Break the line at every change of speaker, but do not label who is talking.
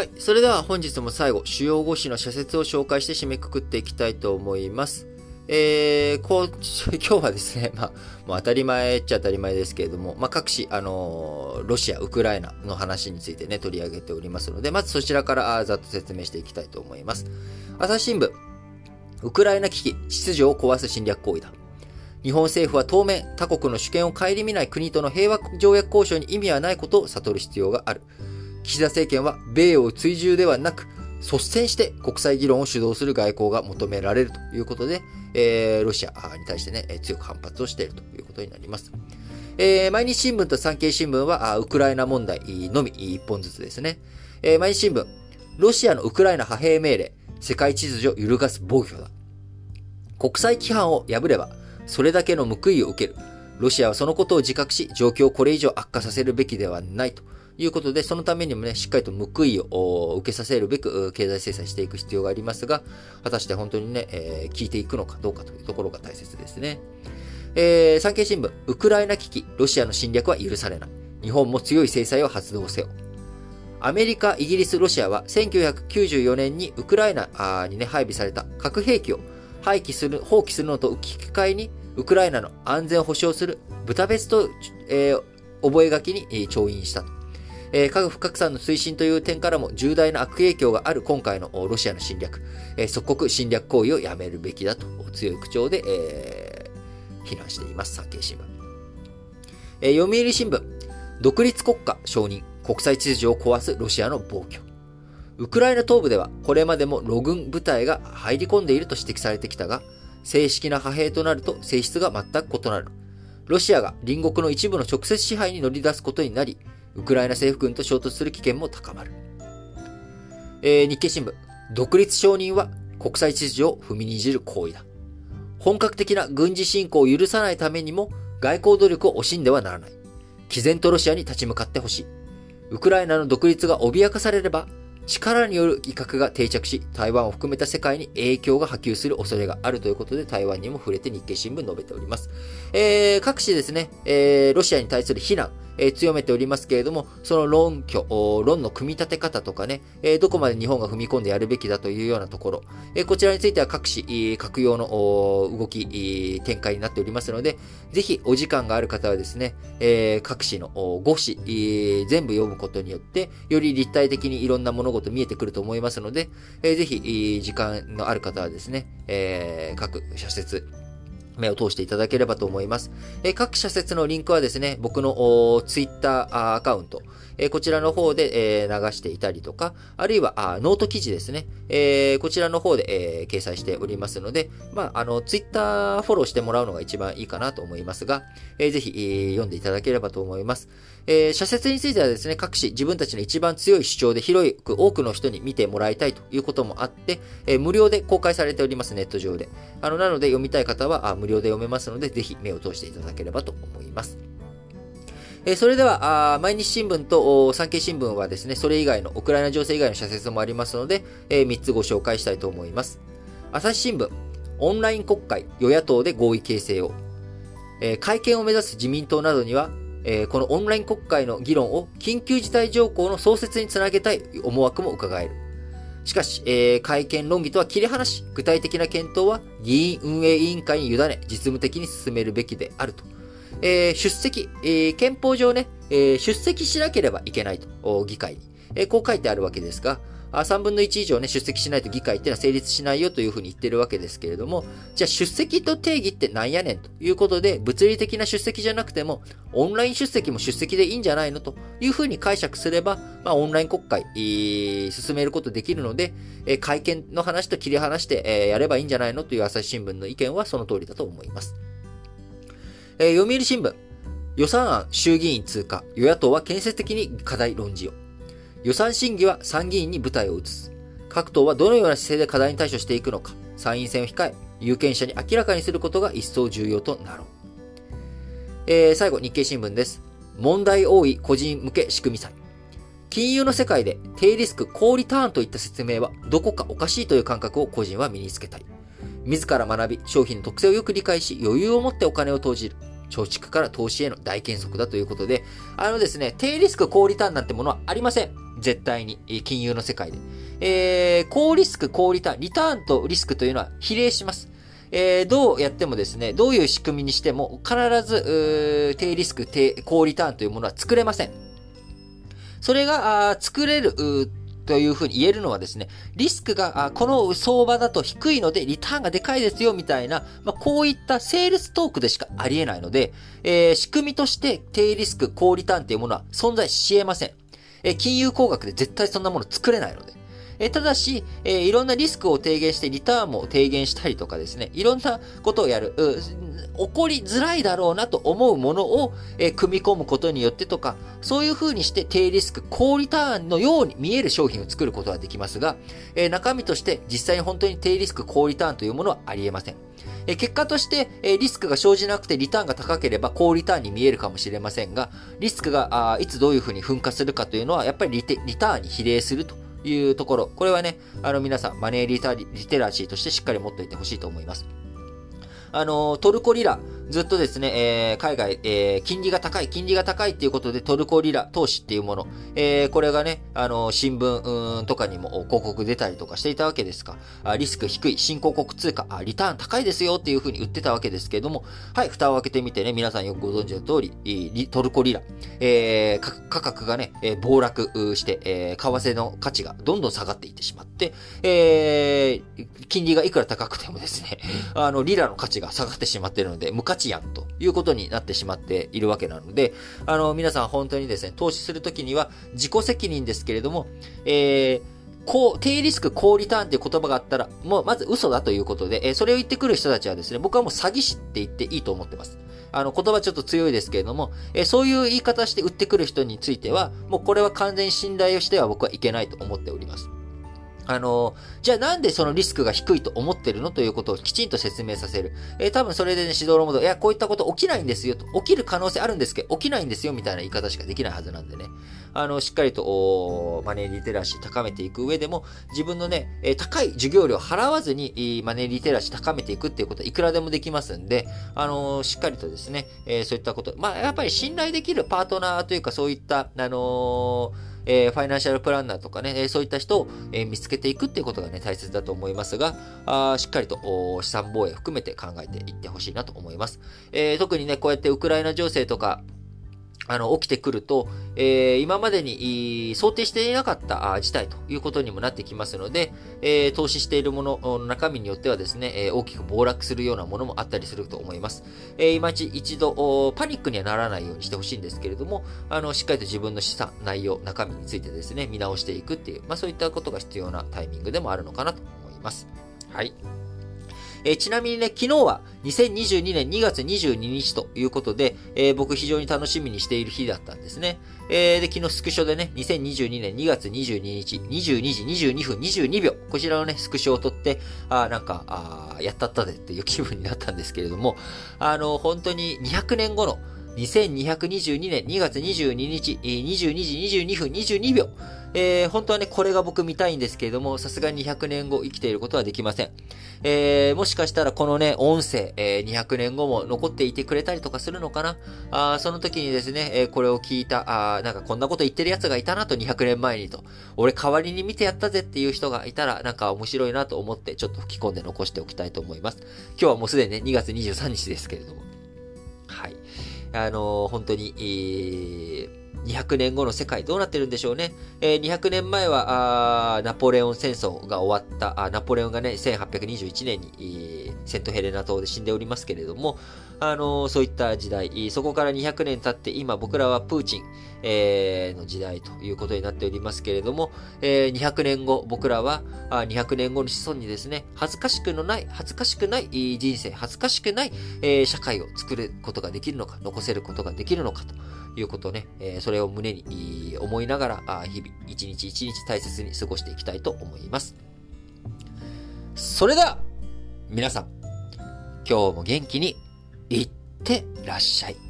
はい。それでは本日も最後、主要語詞の社説を紹介して締めくくっていきたいと思います。えー、こう、今日はですね、まあ、もう当たり前っちゃ当たり前ですけれども、まあ、各紙、あのー、ロシア、ウクライナの話についてね、取り上げておりますので、まずそちらからざっと説明していきたいと思います。朝日新聞、ウクライナ危機、秩序を壊す侵略行為だ。日本政府は当面、他国の主権を顧みない国との平和条約交渉に意味はないことを悟る必要がある。岸田政権は、米を追従ではなく、率先して国際議論を主導する外交が求められるということで、えー、ロシアに対してね、強く反発をしているということになります。えー、毎日新聞と産経新聞は、ウクライナ問題のみ一本ずつですね。えー、毎日新聞、ロシアのウクライナ派兵命令、世界秩序を揺るがす暴挙だ。国際規範を破れば、それだけの報いを受ける。ロシアはそのことを自覚し、状況をこれ以上悪化させるべきではないということで、そのためにもね、しっかりと報いを受けさせるべく、経済制裁していく必要がありますが、果たして本当にね、えー、聞いていくのかどうかというところが大切ですね。えー、産経新聞、ウクライナ危機、ロシアの侵略は許されない。日本も強い制裁を発動せよ。アメリカ、イギリス、ロシアは1994年にウクライナにね、配備された核兵器を廃棄する、放棄するのと引き換えに、ウクライナの安全を保障するブタペスト、えー、覚書に調印したと。えー、核不拡散の推進という点からも重大な悪影響がある今回のロシアの侵略、えー、即刻侵略行為をやめるべきだと強い口調で、えー、非難しています、産経新聞。えー、読売新聞、独立国家承認、国際秩序を壊すロシアの暴挙。ウクライナ東部ではこれまでもロ軍部隊が入り込んでいると指摘されてきたが、正式な派兵となると性質が全く異なる。ロシアが隣国の一部の直接支配に乗り出すことになり、ウクライナ政府軍と衝突する危険も高まる。えー、日経新聞、独立承認は国際秩序を踏みにじる行為だ。本格的な軍事侵攻を許さないためにも外交努力を惜しんではならない。毅然とロシアに立ち向かってほしい。ウクライナの独立が脅かされれば、力による威嚇が定着し、台湾を含めた世界に影響が波及する恐れがあるということで、台湾にも触れて日経新聞述べております。えー、各紙ですね、えー、ロシアに対する非難、え、強めておりますけれども、その論拠、論の組み立て方とかね、え、どこまで日本が踏み込んでやるべきだというようなところ、え、こちらについては各紙、各用の動き、展開になっておりますので、ぜひお時間がある方はですね、え、各紙の5紙、全部読むことによって、より立体的にいろんな物事見えてくると思いますので、えー、ぜひ、時間のある方はですね、え、各社説、目を通していただければと思います。え各社説のリンクはですね、僕のツイッターアカウント、えこちらの方で、え流していたりとか、あるいはあノート記事ですね、えこちらの方で、え掲載しておりますので、まあ、あの、ツイッターフォローしてもらうのが一番いいかなと思いますが、えぜひ、え読んでいただければと思います。えー、社説についてはですね、各紙自分たちの一番強い主張で広く多くの人に見てもらいたいということもあって、えー、無料で公開されております、ネット上で。あの、なので読みたい方はあ無料で読めますので、ぜひ目を通していただければと思います。え、それでは、あ毎日新聞と産経新聞はですね、それ以外の、ウクライナ情勢以外の社説もありますので、え、3つご紹介したいと思います。朝日新聞、オンライン国会、与野党で合意形成を。えー、会見を目指す自民党などには、え、このオンライン国会の議論を緊急事態条項の創設につなげたい思惑も伺える。しかし、えー、会見論議とは切り離し、具体的な検討は議員運営委員会に委ね、実務的に進めるべきであると。えー、出席、えー、憲法上ね、えー、出席しなければいけないと、議会に。え、こう書いてあるわけですが、あ3分の1以上ね、出席しないと議会っていうのは成立しないよというふうに言ってるわけですけれども、じゃあ出席と定義ってなんやねんということで、物理的な出席じゃなくても、オンライン出席も出席でいいんじゃないのというふうに解釈すれば、まあ、オンライン国会、え進めることできるので、え会見の話と切り離して、えやればいいんじゃないのという朝日新聞の意見はその通りだと思います。え読売新聞、予算案衆議院通過、与野党は建設的に課題論じよ。予算審議は参議院に舞台を移す。各党はどのような姿勢で課題に対処していくのか、参院選を控え、有権者に明らかにすることが一層重要となろう。えー、最後、日経新聞です。問題多い個人向け仕組み債。金融の世界で低リスク、高リターンといった説明はどこかおかしいという感覚を個人は身につけたい。自ら学び、商品の特性をよく理解し、余裕を持ってお金を投じる。貯蓄から投資への大原則だということで、あのですね、低リスク高リターンなんてものはありません。絶対に。金融の世界で。えー、高リスク高リターン、リターンとリスクというのは比例します。えー、どうやってもですね、どういう仕組みにしても、必ず、低リスク、低、高リターンというものは作れません。それが、作れる、というふうに言えるのはですね、リスクが、この相場だと低いので、リターンがでかいですよ、みたいな、まあ、こういったセールストークでしかありえないので、えー、仕組みとして低リスク、高リターンというものは存在し得ません。えー、金融工学で絶対そんなもの作れないので。えただし、え、いろんなリスクを低減してリターンも低減したりとかですね、いろんなことをやる、起こりづらいだろうなと思うものを、えー、組み込むことによってとか、そういう風にして低リスク、高リターンのように見える商品を作ることはできますが、えー、中身として実際に本当に低リスク、高リターンというものはあり得ません。え結果として、えリスクが生じなくてリターンが高ければ高リターンに見えるかもしれませんが、リスクがあいつどういう風に噴火するかというのは、やっぱりリリターンに比例するというところ、これはね、あの皆さん、マネーリタリテラシーとしてしっかり持っておいてほしいと思います。あの、トルコリラ、ずっとですね、えー、海外、えー、金利が高い、金利が高いっていうことでトルコリラ投資っていうもの、えー、これがね、あの、新聞とかにも広告出たりとかしていたわけですか。あリスク低い、新興国通貨。あ、リターン高いですよっていうふうに売ってたわけですけれども、はい、蓋を開けてみてね、皆さんよくご存知の通り、トルコリラ、えー、価格がね、え、暴落して、えー、為替の価値がどんどん下がっていってしまって、えー、金利がいくら高くてもですね、あの、リラの価値が下がってしまっているので、無価値ちやんということになってしまっているわけなので、あの、皆さん本当にですね、投資するときには自己責任ですけれども、えー、高、低リスク高リターンっていう言葉があったら、もうまず嘘だということで、えー、それを言ってくる人たちはですね、僕はもう詐欺師って言っていいと思ってます。あの、言葉ちょっと強いですけれども、えー、そういう言い方して売ってくる人については、もうこれは完全に信頼をしては僕はいけないと思っております。あの、じゃあなんでそのリスクが低いと思ってるのということをきちんと説明させる。えー、多分それでね、指導のもと、いや、こういったこと起きないんですよと、起きる可能性あるんですけど、起きないんですよみたいな言い方しかできないはずなんでね。あの、しっかりと、マネーリテラシー高めていく上でも、自分のね、えー、高い授業料払わずに、マネーリテラシー高めていくっていうことはいくらでもできますんで、あのしっかりとですね、え、そういったこと、まあ、やっぱり信頼できるパートナーというか、そういった、あのーえー、ファイナンシャルプランナーとかね、えそういった人を、え見つけていくっていうことがね、大切だと思いますが、あしっかりと資産防衛含めて考えていってほしいなと思います。え、特にね、こうやってウクライナ情勢とか、あの、起きてくると、えー、今までに想定していなかった事態ということにもなってきますので、えー、投資しているものの中身によってはですね、えー、大きく暴落するようなものもあったりすると思います。えー、今一度、パニックにはならないようにしてほしいんですけれども、あの、しっかりと自分の資産、内容、中身についてですね、見直していくっていう、まあそういったことが必要なタイミングでもあるのかなと思います。はい。えー、ちなみにね、昨日は2022年2月22日ということで、えー、僕非常に楽しみにしている日だったんですね。えー、で、昨日スクショでね、2022年2月22日、22時22分22秒、こちらのね、スクショを撮って、あなんか、あやったったでっていう気分になったんですけれども、あの、本当に200年後の、2222年2月22日、22時22分22秒、えー、本当はね、これが僕見たいんですけれども、さすがに200年後生きていることはできません。えー、もしかしたらこのね、音声、えー、200年後も残っていてくれたりとかするのかな？あその時にですね、えー、これを聞いた、あなんかこんなこと言ってる奴がいたなと200年前にと、俺代わりに見てやったぜっていう人がいたら、なんか面白いなと思って、ちょっと吹き込んで残しておきたいと思います。今日はもうすでにね、2月23日ですけれども。はい。あのー、本当に、えー、200年後の世界どうなってるんでしょうね。えー、200年前は、あナポレオン戦争が終わったあ、ナポレオンがね、1821年に、えー、セントヘレナ島で死んでおりますけれども、あの、そういった時代、そこから200年経って今僕らはプーチン、えー、の時代ということになっておりますけれども、えー、200年後、僕らはあ200年後の子孫にですね、恥ずかしくのない、恥ずかしくない人生、恥ずかしくない、えー、社会を作ることができるのか、残せることができるのかと。いうことね、えー、それを胸に思いながら、あ日々、一日一日大切に過ごしていきたいと思います。それでは、皆さん、今日も元気にいってらっしゃい。